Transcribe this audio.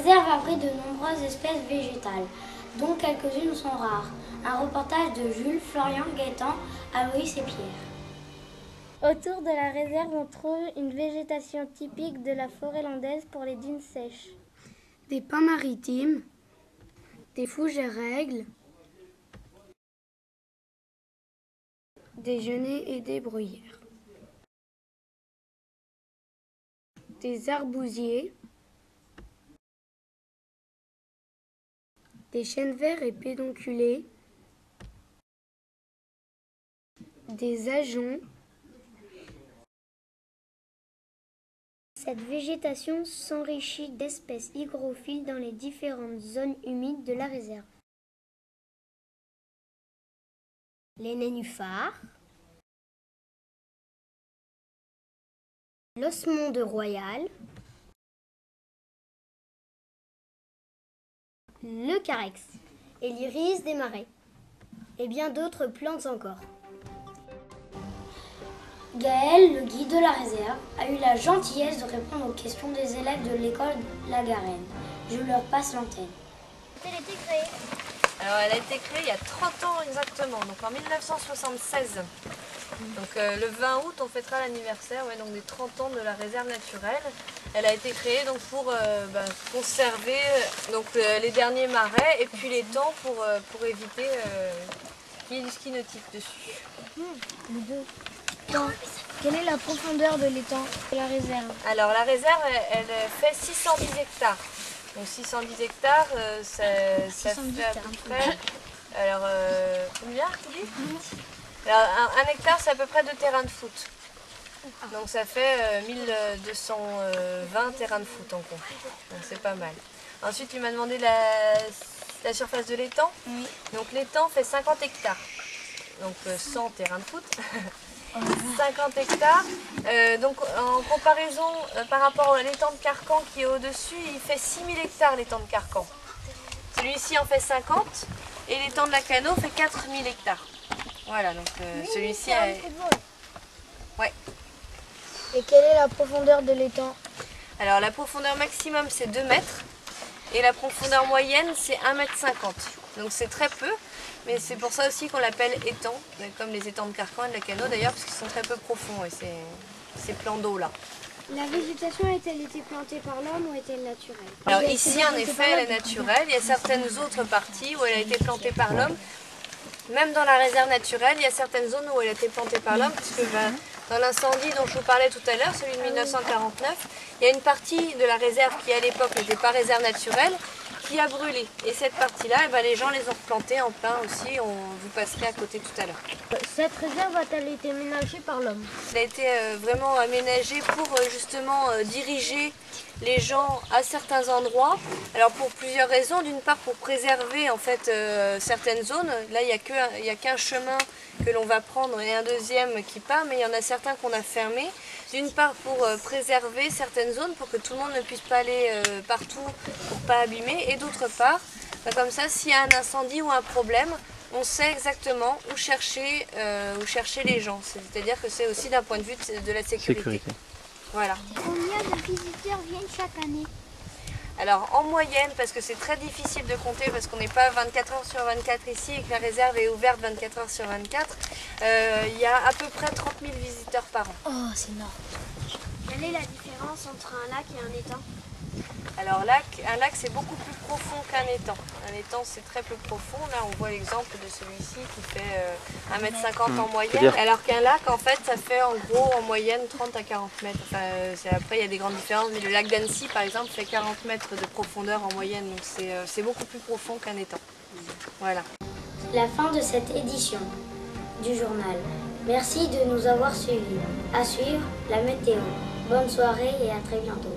réserve abrite de nombreuses espèces végétales, dont quelques-unes sont rares. Un reportage de Jules, Florian, Gaëtan, Aloïs et Pierre. Autour de la réserve, on trouve une végétation typique de la forêt landaise pour les dunes sèches. Des pins maritimes, des fougères règles, des genêts et des bruyères, des arbousiers, des chênes verts et pédonculés, des ajoncs, Cette végétation s'enrichit d'espèces hygrophiles dans les différentes zones humides de la réserve. Les nénuphars, l'osmonde royal, le carex et l'iris des marais, et bien d'autres plantes encore. Gaël, le guide de la réserve, a eu la gentillesse de répondre aux questions des élèves de l'école La Garenne. Je leur passe l'antenne. Elle a été créée Alors elle a été créée il y a 30 ans exactement, donc en 1976. Donc euh, le 20 août on fêtera l'anniversaire ouais, donc des 30 ans de la réserve naturelle. Elle a été créée donc pour euh, bah, conserver euh, donc, les derniers marais et puis les temps pour, pour éviter qu'il y ait du ski nautique dessus. les deux. Quelle est la profondeur de l'étang de la réserve? Alors la réserve, elle, fait 610 hectares. Donc 610 hectares, euh, ça, ça fait à peu près... Alors, euh, combien Alors, un, hectare, c'est à peu près deux terrains de foot. Donc ça fait 1220 euh, terrains de foot en compte. Donc c'est pas mal. Ensuite, il m'a demandé la, surface de l'étang. Donc l'étang fait 50 hectares. Donc 100 terrains de foot. 50 hectares. Euh, donc en comparaison euh, par rapport à l'étang de Carcan qui est au-dessus, il fait 6000 hectares l'étang de Carcan. Celui-ci en fait 50 et l'étang de la Cano fait 4000 hectares. Voilà, donc euh, celui-ci est... Ouais. Et quelle est la profondeur de l'étang? Alors la profondeur maximum c'est 2 mètres et la profondeur moyenne c'est 1 mètre 50. Donc c'est très peu. Mais c'est pour ça aussi qu'on l'appelle étang, comme les étangs de Carcan et de la Cano d'ailleurs, parce qu'ils sont très peu profonds, et ces plans d'eau là. La végétation a-t-elle été plantée par l'homme ou est-elle naturelle? Alors ici en effet elle est naturelle, il y a certaines autres parties où elle a été plantée par l'homme. Même dans la réserve naturelle, il y a certaines zones où elle a été plantée par l'homme, puisque ben, dans l'incendie dont je vous parlais tout à l'heure, celui de 1949, il y a une partie de la réserve qui à l'époque n'était pas réserve naturelle, qui a brûlé. Et cette partie-là, eh ben, les gens les ont replantées en plein aussi, on vous passerait à côté tout à l'heure. Cette réserve a-t-elle été aménagée par l'homme? Elle a été euh, vraiment aménagée pour euh, justement euh, diriger les gens à certains endroits. Alors pour plusieurs raisons. D'une part pour préserver en fait certaines zones. Là il n'y a qu'un chemin que l'on va prendre et un deuxième qui part, mais il y en a certains qu'on a fermés. D'une part pour préserver certaines zones pour que tout le monde ne puisse pas aller partout pour pas abîmer. Et d'autre part, bah, comme ça s'il y a un incendie ou un problème, on sait exactement où chercher, euh, où chercher les gens. C'est-à-dire que c'est aussi d'un point de vue de, la sécurité. Voilà. Combien de visiteurs viennent chaque année? Alors en moyenne, parce que c'est très difficile de compter, parce qu'on n'est pas 24 heures sur 24 ici et que la réserve est ouverte 24 heures sur 24, euh, il y a à peu près 30 000 visiteurs par an. Oh, c'est énorme. Quelle est la différence entre un lac et un étang? Alors lac, un lac c'est beaucoup plus profond qu'un étang. Un étang c'est très peu profond. Là on voit l'exemple de celui-ci qui fait 1m50 euh, en moyenne. Alors qu'un lac en fait ça fait en gros en moyenne 30 à 40 mètres. Euh, après il y a des grandes différences mais le lac d'Annecy par exemple fait 40 mètres de profondeur en moyenne. Donc euh, c'est beaucoup plus profond qu'un étang. Voilà. La fin de cette édition du journal. Merci de nous avoir suivis. À suivre la météo. Bonne soirée et à très bientôt.